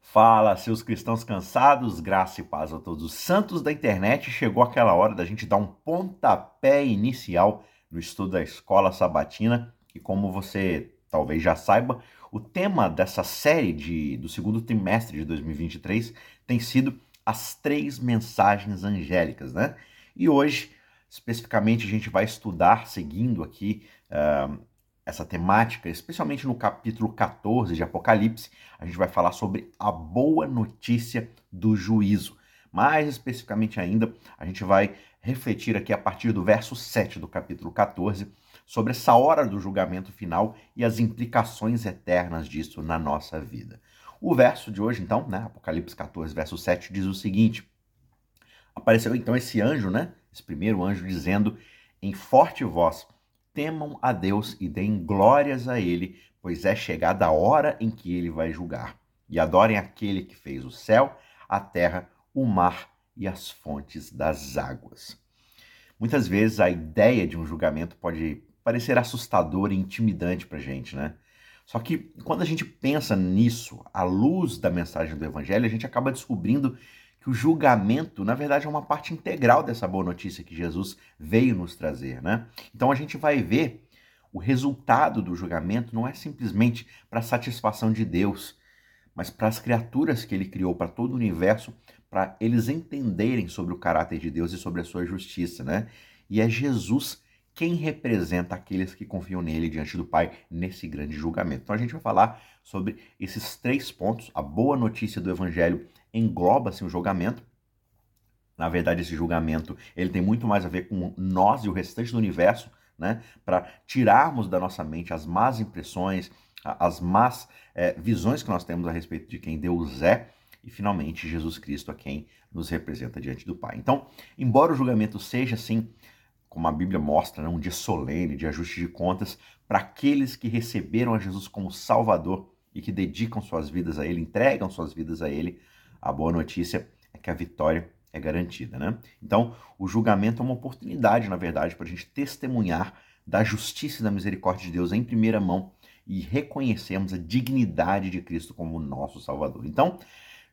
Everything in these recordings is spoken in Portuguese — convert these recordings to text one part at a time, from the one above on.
Fala, seus cristãos cansados, graça e paz a todos os santos da internet. Chegou aquela hora da gente dar um pontapé inicial no estudo da escola sabatina. E como você talvez já saiba, o tema dessa série de, do segundo trimestre de 2023 tem sido as três mensagens angélicas, né? E hoje, especificamente, a gente vai estudar, seguindo aqui uh, essa temática, especialmente no capítulo 14 de Apocalipse, a gente vai falar sobre a boa notícia do juízo. Mais especificamente ainda, a gente vai refletir aqui a partir do verso 7 do capítulo 14 sobre essa hora do julgamento final e as implicações eternas disso na nossa vida. O verso de hoje, então, né, Apocalipse 14, verso 7, diz o seguinte: Apareceu então esse anjo, né, esse primeiro anjo, dizendo em forte voz: temam a Deus e deem glórias a Ele, pois é chegada a hora em que Ele vai julgar. E adorem aquele que fez o céu, a terra, o mar e as fontes das águas. Muitas vezes a ideia de um julgamento pode parecer assustadora e intimidante para a gente, né? Só que quando a gente pensa nisso, à luz da mensagem do Evangelho, a gente acaba descobrindo que o julgamento, na verdade, é uma parte integral dessa boa notícia que Jesus veio nos trazer, né? Então a gente vai ver o resultado do julgamento não é simplesmente para satisfação de Deus, mas para as criaturas que ele criou, para todo o universo, para eles entenderem sobre o caráter de Deus e sobre a sua justiça, né? E é Jesus quem representa aqueles que confiam nele diante do Pai nesse grande julgamento. Então a gente vai falar sobre esses três pontos, a boa notícia do evangelho engloba-se um julgamento. Na verdade, esse julgamento ele tem muito mais a ver com nós e o restante do universo, né? Para tirarmos da nossa mente as más impressões, as más é, visões que nós temos a respeito de quem Deus é e finalmente Jesus Cristo a quem nos representa diante do Pai. Então, embora o julgamento seja assim, como a Bíblia mostra, né, um dia solene de ajuste de contas para aqueles que receberam a Jesus como Salvador e que dedicam suas vidas a Ele, entregam suas vidas a Ele, a boa notícia é que a vitória é garantida, né? Então, o julgamento é uma oportunidade, na verdade, para a gente testemunhar da justiça e da misericórdia de Deus em primeira mão e reconhecermos a dignidade de Cristo como nosso Salvador. Então,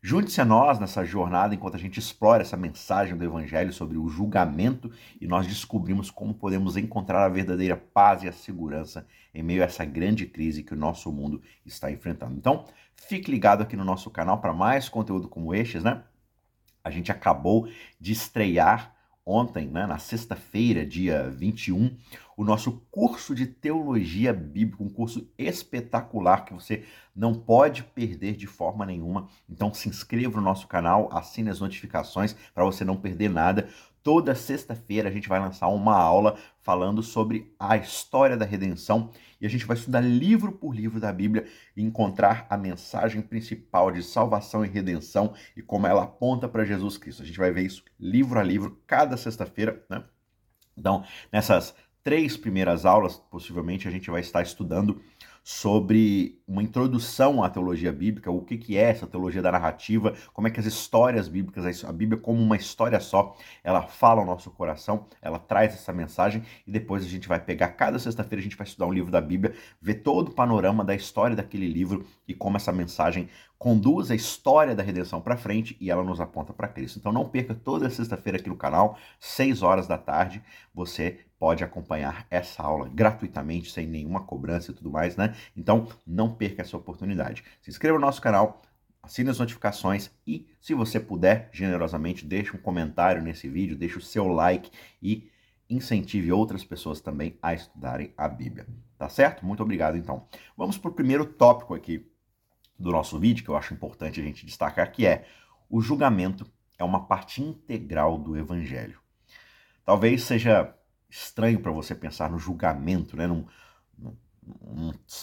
junte-se a nós nessa jornada enquanto a gente explora essa mensagem do Evangelho sobre o julgamento e nós descobrimos como podemos encontrar a verdadeira paz e a segurança em meio a essa grande crise que o nosso mundo está enfrentando. Então, Fique ligado aqui no nosso canal para mais conteúdo como estes, né? A gente acabou de estrear ontem, né, na sexta-feira, dia 21, o nosso curso de teologia bíblica, um curso espetacular que você não pode perder de forma nenhuma. Então se inscreva no nosso canal, assine as notificações para você não perder nada. Toda sexta-feira a gente vai lançar uma aula falando sobre a história da redenção e a gente vai estudar livro por livro da Bíblia e encontrar a mensagem principal de salvação e redenção e como ela aponta para Jesus Cristo. A gente vai ver isso livro a livro cada sexta-feira, né? Então, nessas três primeiras aulas, possivelmente a gente vai estar estudando sobre uma introdução à teologia bíblica, o que, que é essa teologia da narrativa, como é que as histórias bíblicas, a Bíblia como uma história só, ela fala ao nosso coração, ela traz essa mensagem e depois a gente vai pegar, cada sexta-feira a gente vai estudar um livro da Bíblia, ver todo o panorama da história daquele livro e como essa mensagem conduz a história da redenção para frente e ela nos aponta para Cristo. Então não perca toda sexta-feira aqui no canal, 6 horas da tarde, você pode acompanhar essa aula gratuitamente, sem nenhuma cobrança e tudo mais, né? Então, não perca essa oportunidade. Se inscreva no nosso canal, assine as notificações e, se você puder, generosamente, deixe um comentário nesse vídeo, deixe o seu like e incentive outras pessoas também a estudarem a Bíblia. Tá certo? Muito obrigado, então. Vamos para o primeiro tópico aqui do nosso vídeo, que eu acho importante a gente destacar, que é o julgamento é uma parte integral do Evangelho. Talvez seja estranho para você pensar no julgamento, né? Num, num,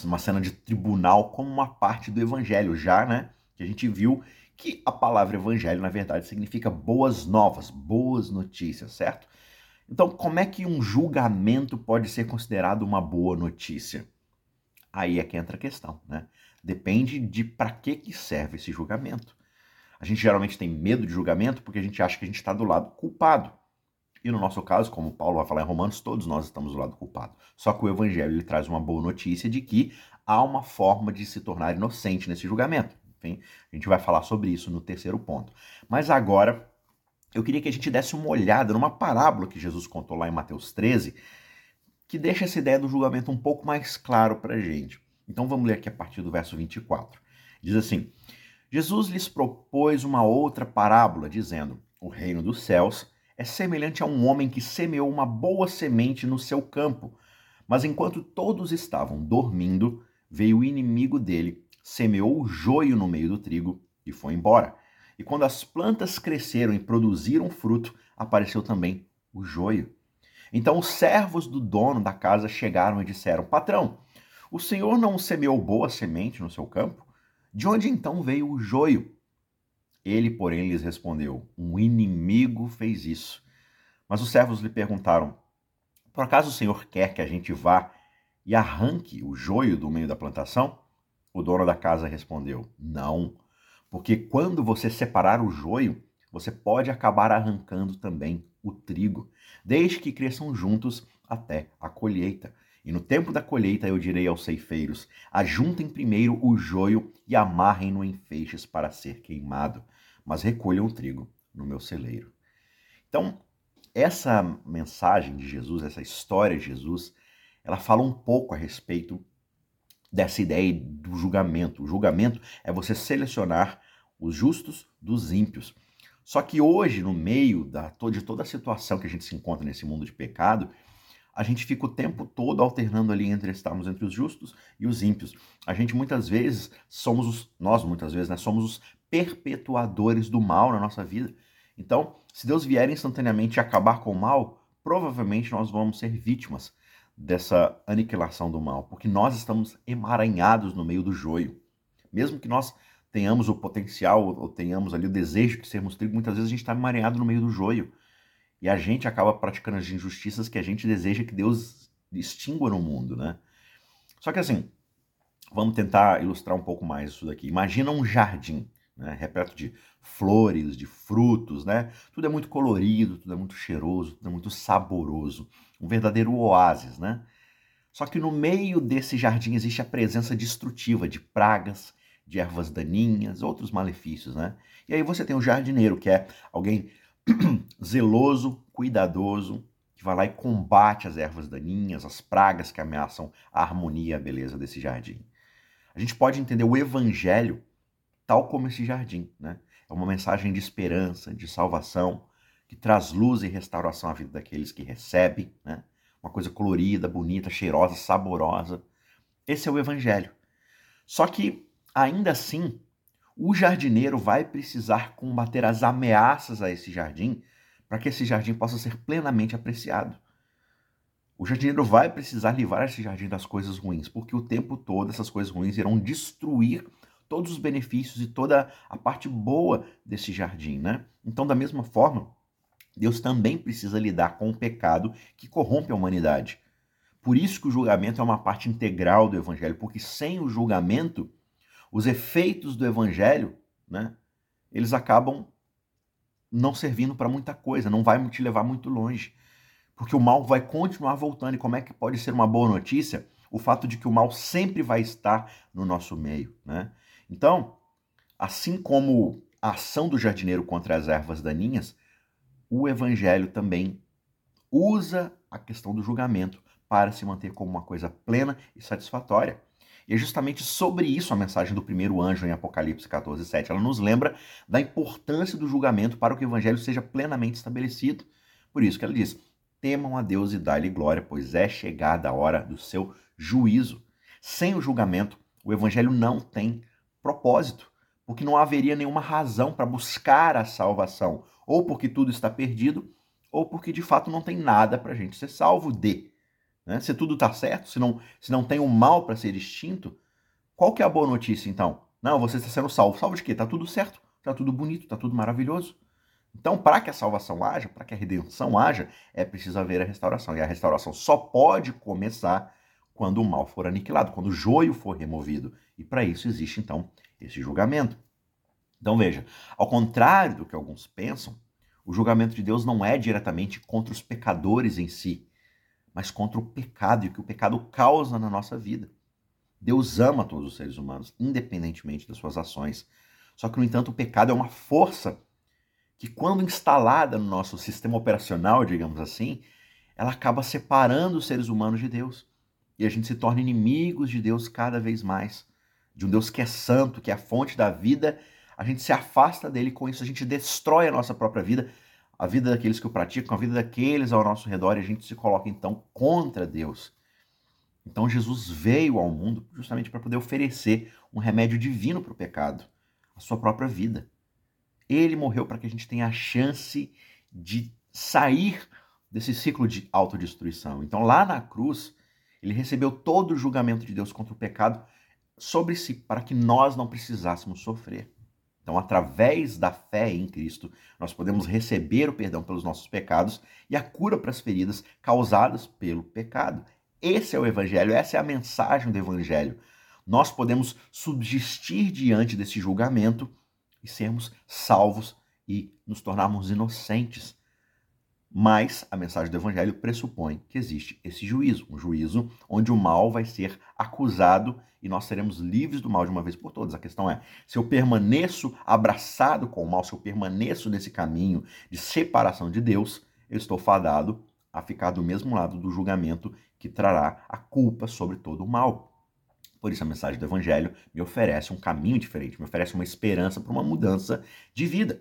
uma cena de tribunal como uma parte do evangelho, já, né? Que a gente viu que a palavra evangelho, na verdade, significa boas novas, boas notícias, certo? Então, como é que um julgamento pode ser considerado uma boa notícia? Aí é que entra a questão, né? Depende de para que, que serve esse julgamento. A gente geralmente tem medo de julgamento porque a gente acha que a gente está do lado culpado. E no nosso caso, como Paulo vai falar em Romanos, todos nós estamos do lado culpado. Só que o Evangelho ele traz uma boa notícia de que há uma forma de se tornar inocente nesse julgamento. Enfim, a gente vai falar sobre isso no terceiro ponto. Mas agora, eu queria que a gente desse uma olhada numa parábola que Jesus contou lá em Mateus 13, que deixa essa ideia do julgamento um pouco mais claro para a gente. Então vamos ler aqui a partir do verso 24. Diz assim: Jesus lhes propôs uma outra parábola, dizendo: O reino dos céus é semelhante a um homem que semeou uma boa semente no seu campo. Mas enquanto todos estavam dormindo, veio o inimigo dele, semeou o joio no meio do trigo e foi embora. E quando as plantas cresceram e produziram fruto, apareceu também o joio. Então os servos do dono da casa chegaram e disseram: Patrão, o senhor não semeou boa semente no seu campo? De onde então veio o joio? Ele, porém, lhes respondeu: Um inimigo fez isso. Mas os servos lhe perguntaram: Por acaso o senhor quer que a gente vá e arranque o joio do meio da plantação? O dono da casa respondeu: Não, porque quando você separar o joio, você pode acabar arrancando também o trigo, desde que cresçam juntos até a colheita. E no tempo da colheita eu direi aos ceifeiros: ajuntem primeiro o joio e amarrem-no em feixes para ser queimado, mas recolham o trigo no meu celeiro. Então, essa mensagem de Jesus, essa história de Jesus, ela fala um pouco a respeito dessa ideia do julgamento. O julgamento é você selecionar os justos dos ímpios. Só que hoje, no meio da, de toda a situação que a gente se encontra nesse mundo de pecado, a gente fica o tempo todo alternando ali entre estarmos entre os justos e os ímpios. A gente muitas vezes somos os, nós muitas vezes, né, somos os perpetuadores do mal na nossa vida. Então, se Deus vier instantaneamente acabar com o mal, provavelmente nós vamos ser vítimas dessa aniquilação do mal, porque nós estamos emaranhados no meio do joio. Mesmo que nós tenhamos o potencial ou tenhamos ali o desejo de sermos trigo, muitas vezes a gente está emaranhado no meio do joio. E a gente acaba praticando as injustiças que a gente deseja que Deus extingua no mundo, né? Só que assim, vamos tentar ilustrar um pouco mais isso daqui. Imagina um jardim, né, repleto de flores, de frutos, né? Tudo é muito colorido, tudo é muito cheiroso, tudo é muito saboroso, um verdadeiro oásis, né? Só que no meio desse jardim existe a presença destrutiva de pragas, de ervas daninhas, outros malefícios, né? E aí você tem o jardineiro, que é alguém zeloso, cuidadoso, que vai lá e combate as ervas daninhas, as pragas que ameaçam a harmonia e a beleza desse jardim. A gente pode entender o evangelho tal como esse jardim, né? É uma mensagem de esperança, de salvação, que traz luz e restauração à vida daqueles que recebem, né? Uma coisa colorida, bonita, cheirosa, saborosa. Esse é o evangelho. Só que ainda assim, o jardineiro vai precisar combater as ameaças a esse jardim para que esse jardim possa ser plenamente apreciado. O jardineiro vai precisar livrar esse jardim das coisas ruins, porque o tempo todo essas coisas ruins irão destruir todos os benefícios e toda a parte boa desse jardim, né? Então, da mesma forma, Deus também precisa lidar com o pecado que corrompe a humanidade. Por isso que o julgamento é uma parte integral do evangelho, porque sem o julgamento os efeitos do evangelho, né, eles acabam não servindo para muita coisa, não vai te levar muito longe. Porque o mal vai continuar voltando. E como é que pode ser uma boa notícia? O fato de que o mal sempre vai estar no nosso meio. Né? Então, assim como a ação do jardineiro contra as ervas daninhas, o evangelho também usa a questão do julgamento para se manter como uma coisa plena e satisfatória. E é justamente sobre isso a mensagem do primeiro anjo em Apocalipse 14, 7. Ela nos lembra da importância do julgamento para que o evangelho seja plenamente estabelecido. Por isso que ela diz: temam a Deus e dai-lhe glória, pois é chegada a hora do seu juízo. Sem o julgamento, o evangelho não tem propósito, porque não haveria nenhuma razão para buscar a salvação, ou porque tudo está perdido, ou porque de fato não tem nada para a gente ser salvo de. Né? Se tudo está certo, se não, se não tem um mal para ser extinto, qual que é a boa notícia então? Não, você está sendo salvo. Salvo de quê? Está tudo certo, está tudo bonito, está tudo maravilhoso. Então, para que a salvação haja, para que a redenção haja, é preciso haver a restauração. E a restauração só pode começar quando o mal for aniquilado, quando o joio for removido. E para isso existe, então, esse julgamento. Então, veja, ao contrário do que alguns pensam, o julgamento de Deus não é diretamente contra os pecadores em si, mas contra o pecado e o que o pecado causa na nossa vida. Deus ama todos os seres humanos, independentemente das suas ações. Só que, no entanto, o pecado é uma força que, quando instalada no nosso sistema operacional, digamos assim, ela acaba separando os seres humanos de Deus. E a gente se torna inimigos de Deus cada vez mais. De um Deus que é santo, que é a fonte da vida, a gente se afasta dele, com isso a gente destrói a nossa própria vida, a vida daqueles que o praticam, a vida daqueles ao nosso redor, e a gente se coloca então contra Deus. Então Jesus veio ao mundo justamente para poder oferecer um remédio divino para o pecado, a sua própria vida. Ele morreu para que a gente tenha a chance de sair desse ciclo de autodestruição. Então lá na cruz, ele recebeu todo o julgamento de Deus contra o pecado sobre si, para que nós não precisássemos sofrer. Então, através da fé em Cristo, nós podemos receber o perdão pelos nossos pecados e a cura para as feridas causadas pelo pecado. Esse é o Evangelho, essa é a mensagem do Evangelho. Nós podemos subsistir diante desse julgamento e sermos salvos e nos tornarmos inocentes. Mas a mensagem do Evangelho pressupõe que existe esse juízo, um juízo onde o mal vai ser acusado e nós seremos livres do mal de uma vez por todas. A questão é: se eu permaneço abraçado com o mal, se eu permaneço nesse caminho de separação de Deus, eu estou fadado a ficar do mesmo lado do julgamento que trará a culpa sobre todo o mal. Por isso, a mensagem do Evangelho me oferece um caminho diferente, me oferece uma esperança para uma mudança de vida.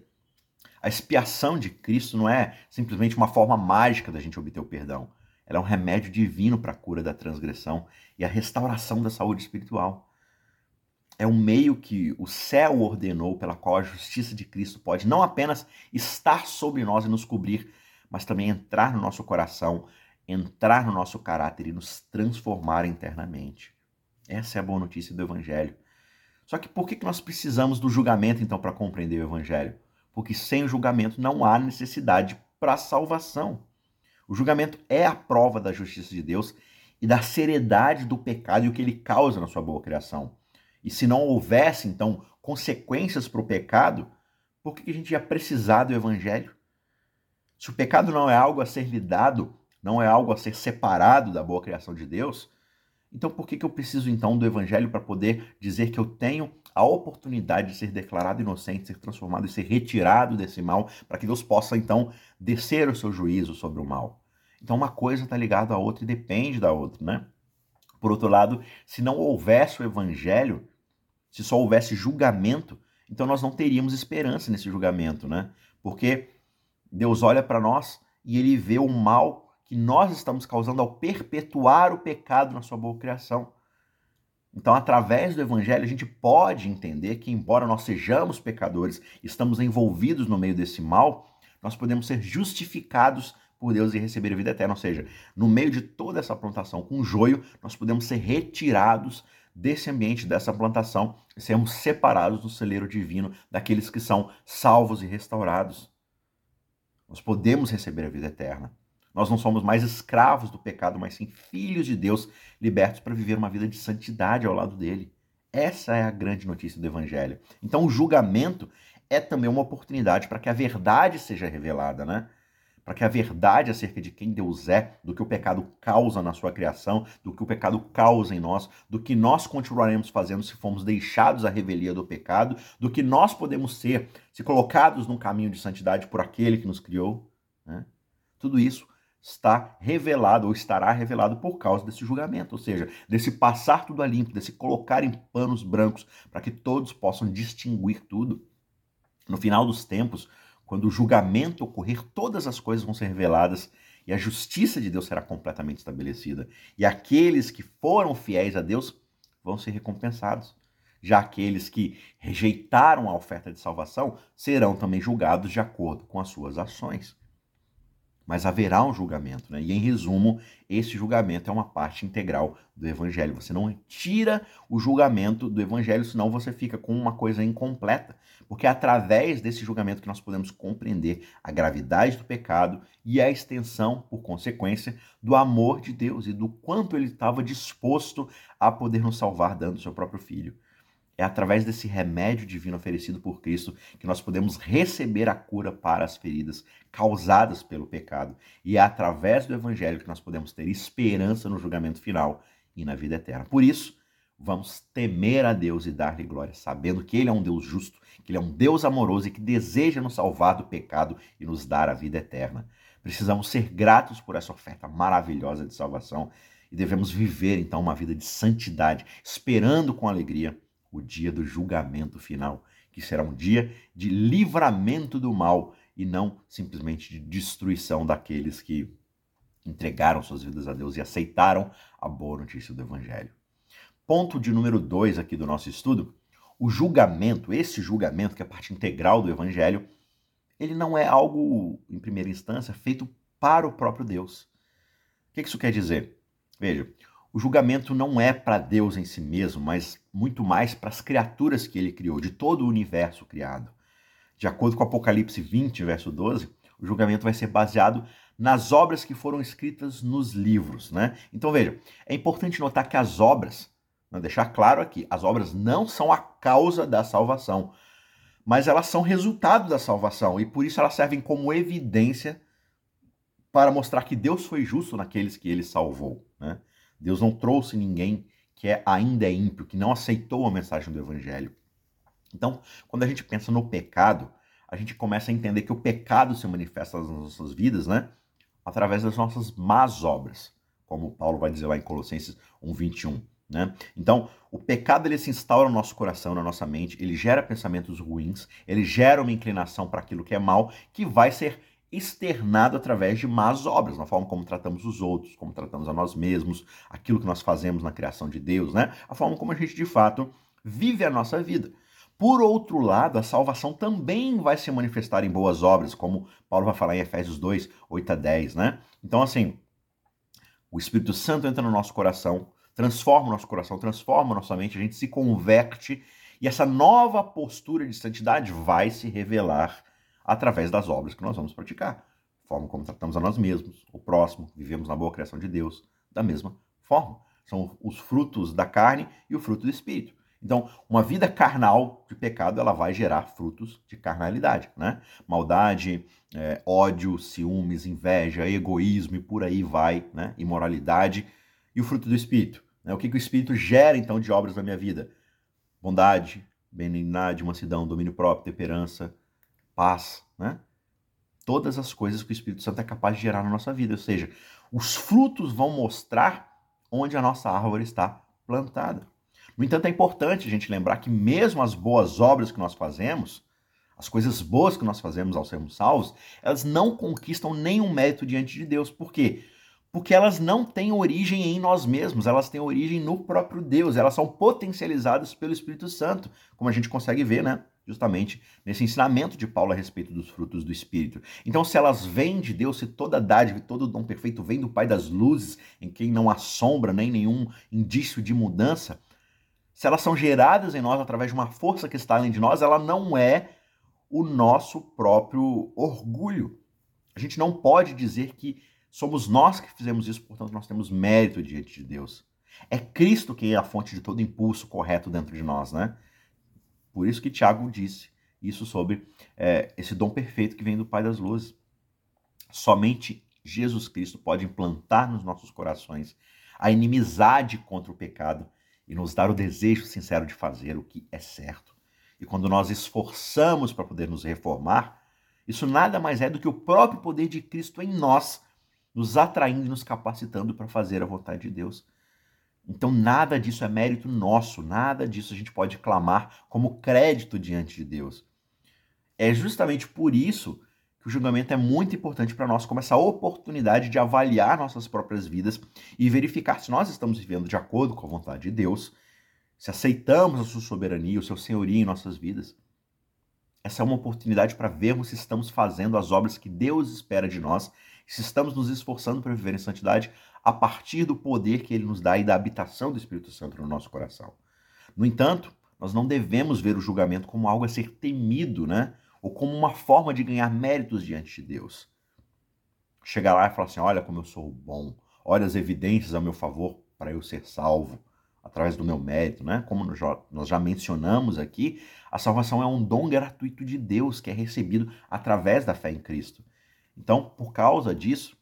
A expiação de Cristo não é simplesmente uma forma mágica da gente obter o perdão. Ela é um remédio divino para a cura da transgressão e a restauração da saúde espiritual. É um meio que o céu ordenou pela qual a justiça de Cristo pode não apenas estar sobre nós e nos cobrir, mas também entrar no nosso coração, entrar no nosso caráter e nos transformar internamente. Essa é a boa notícia do Evangelho. Só que por que nós precisamos do julgamento, então, para compreender o Evangelho? Porque sem o julgamento não há necessidade para a salvação. O julgamento é a prova da justiça de Deus e da seriedade do pecado e o que ele causa na sua boa criação. E se não houvesse, então, consequências para o pecado, por que a gente ia precisar do evangelho? Se o pecado não é algo a ser lidado, não é algo a ser separado da boa criação de Deus, então por que, que eu preciso então do evangelho para poder dizer que eu tenho a oportunidade de ser declarado inocente, ser transformado e ser retirado desse mal, para que Deus possa então descer o seu juízo sobre o mal? Então uma coisa está ligada à outra e depende da outra, né? Por outro lado, se não houvesse o evangelho, se só houvesse julgamento, então nós não teríamos esperança nesse julgamento, né? Porque Deus olha para nós e ele vê o mal que nós estamos causando ao perpetuar o pecado na sua boa criação. Então, através do evangelho, a gente pode entender que, embora nós sejamos pecadores, estamos envolvidos no meio desse mal, nós podemos ser justificados por Deus e receber a vida eterna. Ou seja, no meio de toda essa plantação com joio, nós podemos ser retirados desse ambiente, dessa plantação, e sermos separados do celeiro divino daqueles que são salvos e restaurados. Nós podemos receber a vida eterna. Nós não somos mais escravos do pecado, mas sim filhos de Deus, libertos para viver uma vida de santidade ao lado dele. Essa é a grande notícia do Evangelho. Então, o julgamento é também uma oportunidade para que a verdade seja revelada, né? para que a verdade acerca de quem Deus é, do que o pecado causa na sua criação, do que o pecado causa em nós, do que nós continuaremos fazendo se formos deixados à revelia do pecado, do que nós podemos ser se colocados num caminho de santidade por aquele que nos criou. Né? Tudo isso está revelado ou estará revelado por causa desse julgamento, ou seja, desse passar tudo a limpo, desse colocar em panos brancos, para que todos possam distinguir tudo. No final dos tempos, quando o julgamento ocorrer, todas as coisas vão ser reveladas e a justiça de Deus será completamente estabelecida. E aqueles que foram fiéis a Deus vão ser recompensados. Já aqueles que rejeitaram a oferta de salvação serão também julgados de acordo com as suas ações mas haverá um julgamento. Né? E, em resumo, esse julgamento é uma parte integral do Evangelho. Você não tira o julgamento do Evangelho, senão você fica com uma coisa incompleta. Porque é através desse julgamento que nós podemos compreender a gravidade do pecado e a extensão, por consequência, do amor de Deus e do quanto ele estava disposto a poder nos salvar dando seu próprio filho. É através desse remédio divino oferecido por Cristo que nós podemos receber a cura para as feridas causadas pelo pecado. E é através do Evangelho que nós podemos ter esperança no julgamento final e na vida eterna. Por isso, vamos temer a Deus e dar-lhe glória, sabendo que Ele é um Deus justo, que Ele é um Deus amoroso e que deseja nos salvar do pecado e nos dar a vida eterna. Precisamos ser gratos por essa oferta maravilhosa de salvação e devemos viver então uma vida de santidade, esperando com alegria o dia do julgamento final, que será um dia de livramento do mal e não simplesmente de destruição daqueles que entregaram suas vidas a Deus e aceitaram a boa notícia do Evangelho. Ponto de número dois aqui do nosso estudo: o julgamento, esse julgamento que é parte integral do Evangelho, ele não é algo, em primeira instância, feito para o próprio Deus. O que isso quer dizer? Veja, o julgamento não é para Deus em si mesmo, mas muito mais para as criaturas que ele criou, de todo o universo criado. De acordo com Apocalipse 20, verso 12, o julgamento vai ser baseado nas obras que foram escritas nos livros. Né? Então veja, é importante notar que as obras, né, deixar claro aqui, as obras não são a causa da salvação, mas elas são resultado da salvação e por isso elas servem como evidência para mostrar que Deus foi justo naqueles que ele salvou. Né? Deus não trouxe ninguém que é, ainda é ímpio, que não aceitou a mensagem do Evangelho. Então, quando a gente pensa no pecado, a gente começa a entender que o pecado se manifesta nas nossas vidas, né? Através das nossas más obras, como Paulo vai dizer lá em Colossenses 1:21, né? Então, o pecado ele se instaura no nosso coração, na nossa mente, ele gera pensamentos ruins, ele gera uma inclinação para aquilo que é mal, que vai ser externado através de más obras, na forma como tratamos os outros, como tratamos a nós mesmos, aquilo que nós fazemos na criação de Deus, né? A forma como a gente de fato vive a nossa vida. Por outro lado, a salvação também vai se manifestar em boas obras, como Paulo vai falar em Efésios 2, 8 a 10, né? Então, assim, o Espírito Santo entra no nosso coração, transforma o nosso coração, transforma a nossa mente, a gente se converte e essa nova postura de santidade vai se revelar através das obras que nós vamos praticar. Forma como tratamos a nós mesmos, o próximo, vivemos na boa criação de Deus, da mesma forma. São os frutos da carne e o fruto do espírito. Então, uma vida carnal de pecado, ela vai gerar frutos de carnalidade, né? Maldade, é, ódio, ciúmes, inveja, egoísmo e por aí vai, né? Imoralidade. E o fruto do Espírito. Né? O que, que o Espírito gera, então, de obras na minha vida? Bondade, benignidade, mansidão, domínio próprio, temperança, paz, né? Todas as coisas que o Espírito Santo é capaz de gerar na nossa vida. Ou seja, os frutos vão mostrar onde a nossa árvore está plantada. No entanto, é importante a gente lembrar que mesmo as boas obras que nós fazemos, as coisas boas que nós fazemos ao sermos salvos, elas não conquistam nenhum mérito diante de Deus. Por quê? Porque elas não têm origem em nós mesmos, elas têm origem no próprio Deus, elas são potencializadas pelo Espírito Santo, como a gente consegue ver, né? Justamente nesse ensinamento de Paulo a respeito dos frutos do Espírito. Então, se elas vêm de Deus, se toda dádiva e todo dom perfeito vem do Pai das luzes, em quem não há sombra nem nenhum indício de mudança, se elas são geradas em nós através de uma força que está além de nós, ela não é o nosso próprio orgulho. A gente não pode dizer que somos nós que fizemos isso, portanto, nós temos mérito diante de Deus. É Cristo quem é a fonte de todo impulso correto dentro de nós, né? Por isso que Tiago disse isso sobre é, esse dom perfeito que vem do Pai das Luzes. Somente Jesus Cristo pode implantar nos nossos corações a inimizade contra o pecado e nos dar o desejo sincero de fazer o que é certo. E quando nós esforçamos para poder nos reformar, isso nada mais é do que o próprio poder de Cristo em nós, nos atraindo e nos capacitando para fazer a vontade de Deus. Então, nada disso é mérito nosso, nada disso a gente pode clamar como crédito diante de Deus. É justamente por isso que o julgamento é muito importante para nós, como essa oportunidade de avaliar nossas próprias vidas e verificar se nós estamos vivendo de acordo com a vontade de Deus, se aceitamos a sua soberania, o seu senhorio em nossas vidas. Essa é uma oportunidade para vermos se estamos fazendo as obras que Deus espera de nós, se estamos nos esforçando para viver em santidade a partir do poder que ele nos dá e da habitação do Espírito Santo no nosso coração. No entanto, nós não devemos ver o julgamento como algo a ser temido, né? Ou como uma forma de ganhar méritos diante de Deus. Chegar lá e falar assim: olha como eu sou bom, olha as evidências a meu favor para eu ser salvo através do meu mérito, né? Como nós já mencionamos aqui, a salvação é um dom gratuito de Deus que é recebido através da fé em Cristo. Então, por causa disso,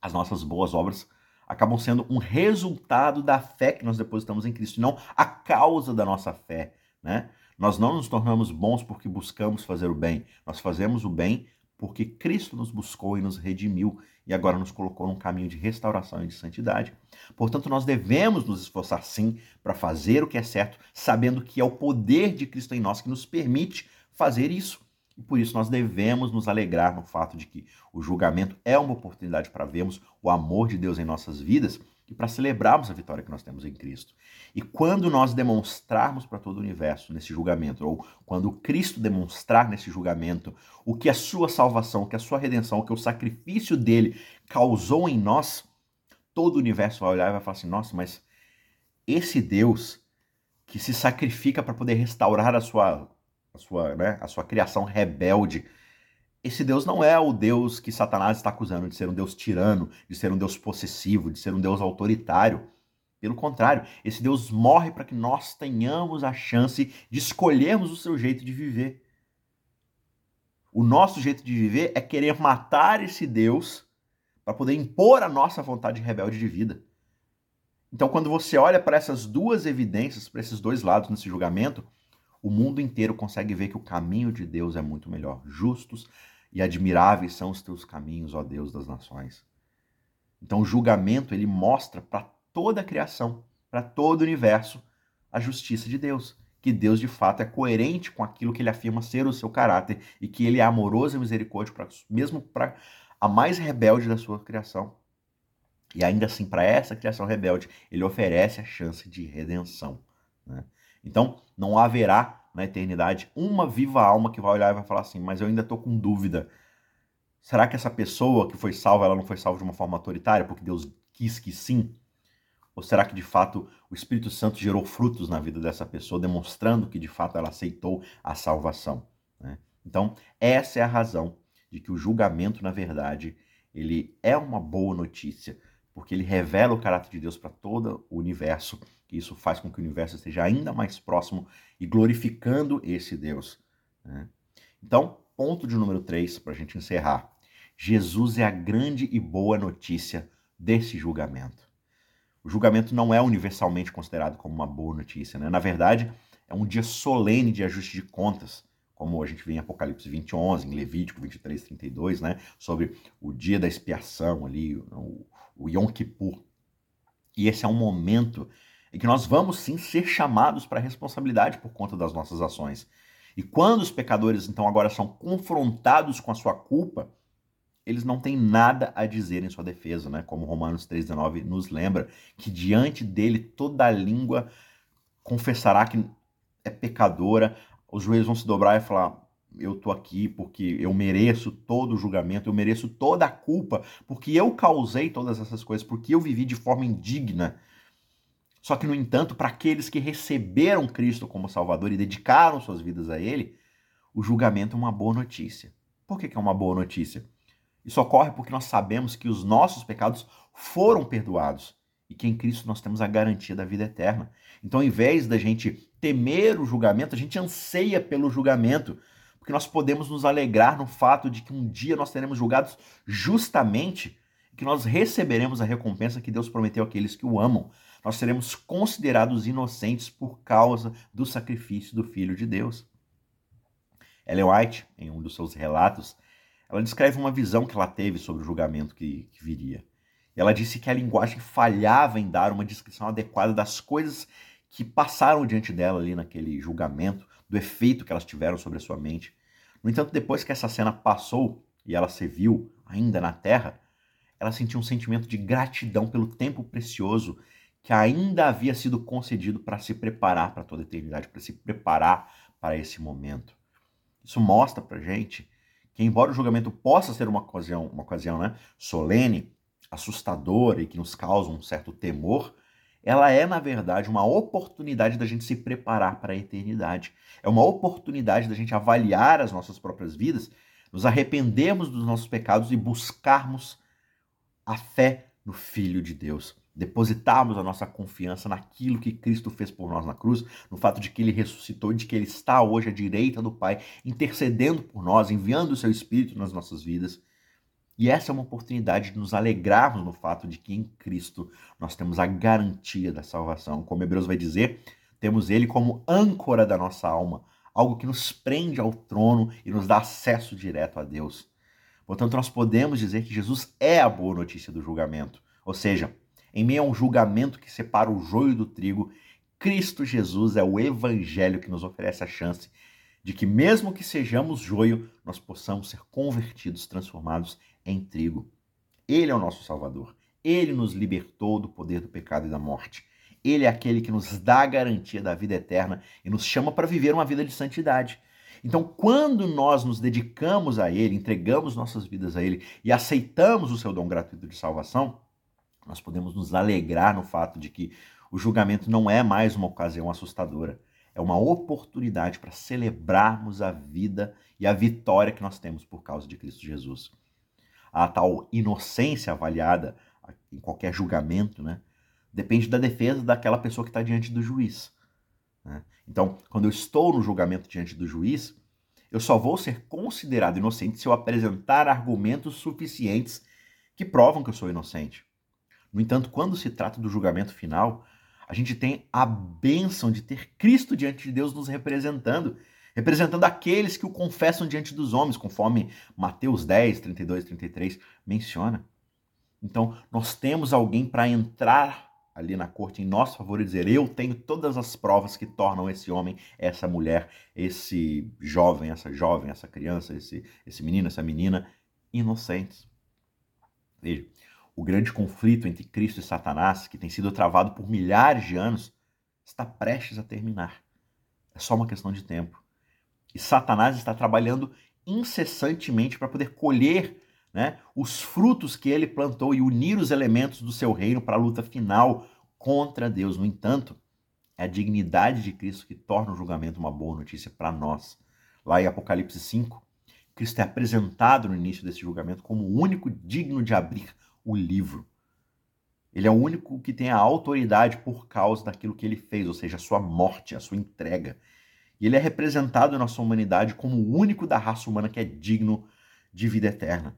as nossas boas obras acabam sendo um resultado da fé que nós depositamos em Cristo, não a causa da nossa fé, né? Nós não nos tornamos bons porque buscamos fazer o bem, nós fazemos o bem porque Cristo nos buscou e nos redimiu e agora nos colocou num caminho de restauração e de santidade. Portanto, nós devemos nos esforçar sim para fazer o que é certo, sabendo que é o poder de Cristo em nós que nos permite fazer isso. E por isso nós devemos nos alegrar no fato de que o julgamento é uma oportunidade para vermos o amor de Deus em nossas vidas e para celebrarmos a vitória que nós temos em Cristo. E quando nós demonstrarmos para todo o universo nesse julgamento, ou quando Cristo demonstrar nesse julgamento o que a sua salvação, o que a sua redenção, o que o sacrifício dele causou em nós, todo o universo vai olhar e vai falar assim: nossa, mas esse Deus que se sacrifica para poder restaurar a sua a sua, né, a sua criação rebelde. Esse Deus não é o Deus que Satanás está acusando de ser um Deus tirano, de ser um Deus possessivo, de ser um Deus autoritário. Pelo contrário, esse Deus morre para que nós tenhamos a chance de escolhermos o seu jeito de viver. O nosso jeito de viver é querer matar esse Deus para poder impor a nossa vontade rebelde de vida. Então, quando você olha para essas duas evidências, para esses dois lados nesse julgamento, o mundo inteiro consegue ver que o caminho de Deus é muito melhor. Justos e admiráveis são os teus caminhos, ó Deus das nações. Então o julgamento ele mostra para toda a criação, para todo o universo, a justiça de Deus, que Deus de fato é coerente com aquilo que ele afirma ser o seu caráter e que ele é amoroso e misericórdia pra, mesmo para a mais rebelde da sua criação. E ainda assim, para essa criação rebelde, ele oferece a chance de redenção. Né? Então, não haverá na eternidade uma viva alma que vai olhar e vai falar assim: mas eu ainda estou com dúvida. Será que essa pessoa que foi salva, ela não foi salva de uma forma autoritária, porque Deus quis que sim? Ou será que de fato o Espírito Santo gerou frutos na vida dessa pessoa, demonstrando que de fato ela aceitou a salvação? Né? Então, essa é a razão de que o julgamento, na verdade, ele é uma boa notícia, porque ele revela o caráter de Deus para todo o universo que isso faz com que o universo esteja ainda mais próximo e glorificando esse Deus. Né? Então, ponto de número 3, para a gente encerrar. Jesus é a grande e boa notícia desse julgamento. O julgamento não é universalmente considerado como uma boa notícia. Né? Na verdade, é um dia solene de ajuste de contas, como a gente vê em Apocalipse 20, 11, em Levítico 23, 32, né? sobre o dia da expiação ali, o, o Yom Kippur. E esse é um momento e que nós vamos sim ser chamados para responsabilidade por conta das nossas ações. E quando os pecadores então agora são confrontados com a sua culpa, eles não têm nada a dizer em sua defesa, né? Como Romanos 3:19 nos lembra, que diante dele toda língua confessará que é pecadora, os joelhos vão se dobrar e falar: eu tô aqui porque eu mereço todo o julgamento, eu mereço toda a culpa, porque eu causei todas essas coisas, porque eu vivi de forma indigna. Só que, no entanto, para aqueles que receberam Cristo como Salvador e dedicaram suas vidas a Ele, o julgamento é uma boa notícia. Por que, é uma boa notícia? Isso ocorre porque nós sabemos que os nossos pecados foram perdoados e que em Cristo nós temos a garantia da vida eterna. Então, ao invés da gente temer o julgamento, a gente anseia pelo julgamento, porque nós podemos nos alegrar no fato de que um dia nós seremos julgados justamente e que nós receberemos a recompensa que Deus prometeu àqueles que o amam nós seremos considerados inocentes por causa do sacrifício do Filho de Deus. Ellen White, em um dos seus relatos, ela descreve uma visão que ela teve sobre o julgamento que, que viria. Ela disse que a linguagem falhava em dar uma descrição adequada das coisas que passaram diante dela ali naquele julgamento, do efeito que elas tiveram sobre a sua mente. No entanto, depois que essa cena passou e ela se viu ainda na terra, ela sentiu um sentimento de gratidão pelo tempo precioso que ainda havia sido concedido para se preparar para toda a eternidade, para se preparar para esse momento. Isso mostra para gente que, embora o julgamento possa ser uma ocasião, uma ocasião né, solene, assustadora e que nos causa um certo temor, ela é, na verdade, uma oportunidade da gente se preparar para a eternidade. É uma oportunidade da gente avaliar as nossas próprias vidas, nos arrependermos dos nossos pecados e buscarmos a fé no Filho de Deus depositarmos a nossa confiança naquilo que Cristo fez por nós na cruz, no fato de que ele ressuscitou, de que ele está hoje à direita do Pai, intercedendo por nós, enviando o seu Espírito nas nossas vidas, E essa é uma oportunidade de nos alegrarmos no fato de que em Cristo nós temos a garantia da salvação. Como Hebreus vai dizer, temos ele como âncora da nossa alma, algo que nos prende ao trono e nos dá acesso direto a Deus. Portanto, nós podemos dizer que Jesus é a boa notícia do julgamento. Ou seja, em meio a um julgamento que separa o joio do trigo, Cristo Jesus é o evangelho que nos oferece a chance de que, mesmo que sejamos joio, nós possamos ser convertidos, transformados em trigo. Ele é o nosso Salvador. Ele nos libertou do poder do pecado e da morte. Ele é aquele que nos dá a garantia da vida eterna e nos chama para viver uma vida de santidade. Então, quando nós nos dedicamos a Ele, entregamos nossas vidas a Ele e aceitamos o seu dom gratuito de salvação, nós podemos nos alegrar no fato de que o julgamento não é mais uma ocasião assustadora, é uma oportunidade para celebrarmos a vida e a vitória que nós temos por causa de Cristo Jesus. A tal inocência avaliada em qualquer julgamento, né, depende da defesa daquela pessoa que está diante do juiz. Né? Então, quando eu estou no julgamento diante do juiz, eu só vou ser considerado inocente se eu apresentar argumentos suficientes que provam que eu sou inocente. No entanto, quando se trata do julgamento final, a gente tem a bênção de ter Cristo diante de Deus nos representando, representando aqueles que o confessam diante dos homens, conforme Mateus 10, 32 e 33 menciona. Então, nós temos alguém para entrar ali na corte em nosso favor e dizer: Eu tenho todas as provas que tornam esse homem, essa mulher, esse jovem, essa jovem, essa criança, esse, esse menino, essa menina, inocentes. Veja, o grande conflito entre Cristo e Satanás, que tem sido travado por milhares de anos, está prestes a terminar. É só uma questão de tempo. E Satanás está trabalhando incessantemente para poder colher né, os frutos que ele plantou e unir os elementos do seu reino para a luta final contra Deus. No entanto, é a dignidade de Cristo que torna o julgamento uma boa notícia para nós. Lá em Apocalipse 5, Cristo é apresentado no início desse julgamento como o único digno de abrir o livro. Ele é o único que tem a autoridade por causa daquilo que ele fez, ou seja, a sua morte, a sua entrega. E ele é representado na sua humanidade como o único da raça humana que é digno de vida eterna.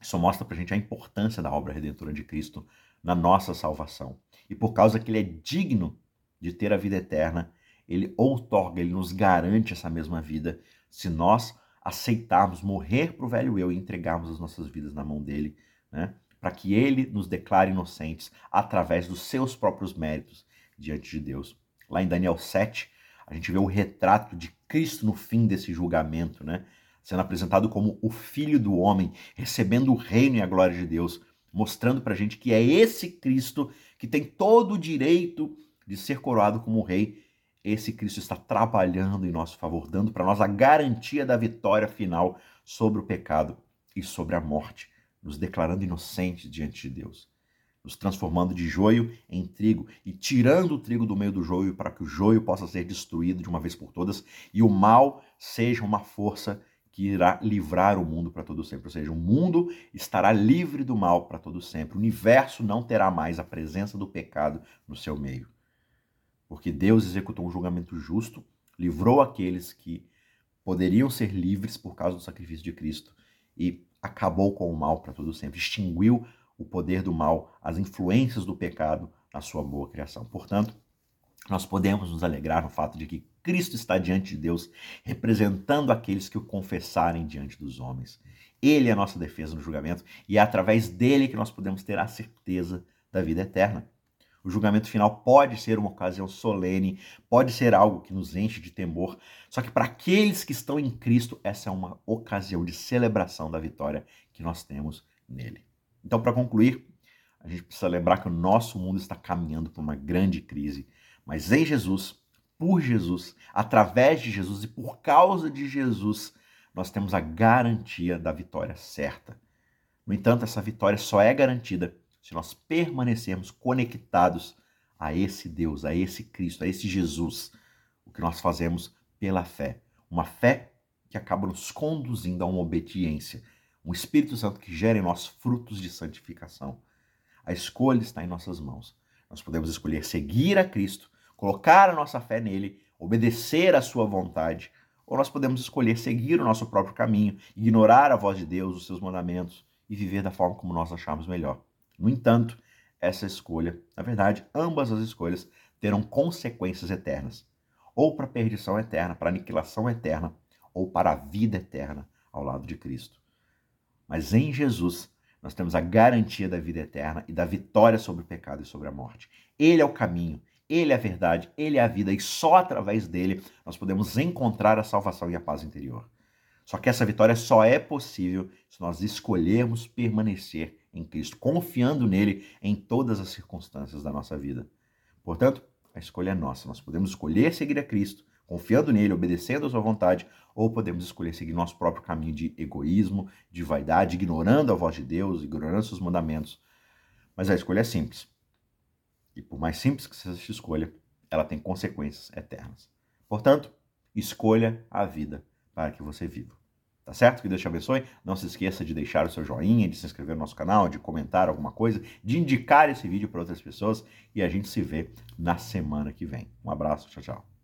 Isso mostra para a gente a importância da obra redentora de Cristo na nossa salvação. E por causa que ele é digno de ter a vida eterna, ele outorga, ele nos garante essa mesma vida se nós aceitarmos morrer para o velho eu e entregarmos as nossas vidas na mão dele, né? Para que ele nos declare inocentes através dos seus próprios méritos diante de Deus. Lá em Daniel 7, a gente vê o retrato de Cristo no fim desse julgamento, né? Sendo apresentado como o Filho do Homem, recebendo o reino e a glória de Deus, mostrando para a gente que é esse Cristo que tem todo o direito de ser coroado como rei. Esse Cristo está trabalhando em nosso favor, dando para nós a garantia da vitória final sobre o pecado e sobre a morte nos declarando inocentes diante de Deus, nos transformando de joio em trigo e tirando o trigo do meio do joio para que o joio possa ser destruído de uma vez por todas e o mal seja uma força que irá livrar o mundo para todo sempre. Ou seja, o mundo estará livre do mal para todo sempre. O universo não terá mais a presença do pecado no seu meio. Porque Deus executou um julgamento justo, livrou aqueles que poderiam ser livres por causa do sacrifício de Cristo e acabou com o mal para todo sempre, extinguiu o poder do mal, as influências do pecado na sua boa criação. Portanto, nós podemos nos alegrar no fato de que Cristo está diante de Deus, representando aqueles que o confessarem diante dos homens. Ele é a nossa defesa no julgamento e é através dele que nós podemos ter a certeza da vida eterna. O julgamento final pode ser uma ocasião solene, pode ser algo que nos enche de temor, só que para aqueles que estão em Cristo, essa é uma ocasião de celebração da vitória que nós temos nele. Então, para concluir, a gente precisa lembrar que o nosso mundo está caminhando por uma grande crise, mas em Jesus, por Jesus, através de Jesus e por causa de Jesus, nós temos a garantia da vitória certa. No entanto, essa vitória só é garantida se nós permanecermos conectados a esse Deus, a esse Cristo, a esse Jesus, o que nós fazemos pela fé. Uma fé que acaba nos conduzindo a uma obediência, um Espírito Santo que gera em nós frutos de santificação. A escolha está em nossas mãos. Nós podemos escolher seguir a Cristo, colocar a nossa fé nele, obedecer à sua vontade, ou nós podemos escolher seguir o nosso próprio caminho, ignorar a voz de Deus, os seus mandamentos e viver da forma como nós acharmos melhor. No entanto, essa escolha, na verdade, ambas as escolhas terão consequências eternas, ou para a perdição eterna, para a aniquilação eterna, ou para a vida eterna ao lado de Cristo. Mas em Jesus, nós temos a garantia da vida eterna e da vitória sobre o pecado e sobre a morte. Ele é o caminho, ele é a verdade, ele é a vida e só através dele nós podemos encontrar a salvação e a paz interior. Só que essa vitória só é possível se nós escolhermos permanecer em Cristo, confiando nele em todas as circunstâncias da nossa vida. Portanto, a escolha é nossa. Nós podemos escolher seguir a Cristo, confiando nele, obedecendo a sua vontade, ou podemos escolher seguir nosso próprio caminho de egoísmo, de vaidade, ignorando a voz de Deus, ignorando seus mandamentos. Mas a escolha é simples. E por mais simples que seja essa escolha, ela tem consequências eternas. Portanto, escolha a vida para que você viva. Tá certo? Que Deus te abençoe. Não se esqueça de deixar o seu joinha, de se inscrever no nosso canal, de comentar alguma coisa, de indicar esse vídeo para outras pessoas e a gente se vê na semana que vem. Um abraço, tchau, tchau.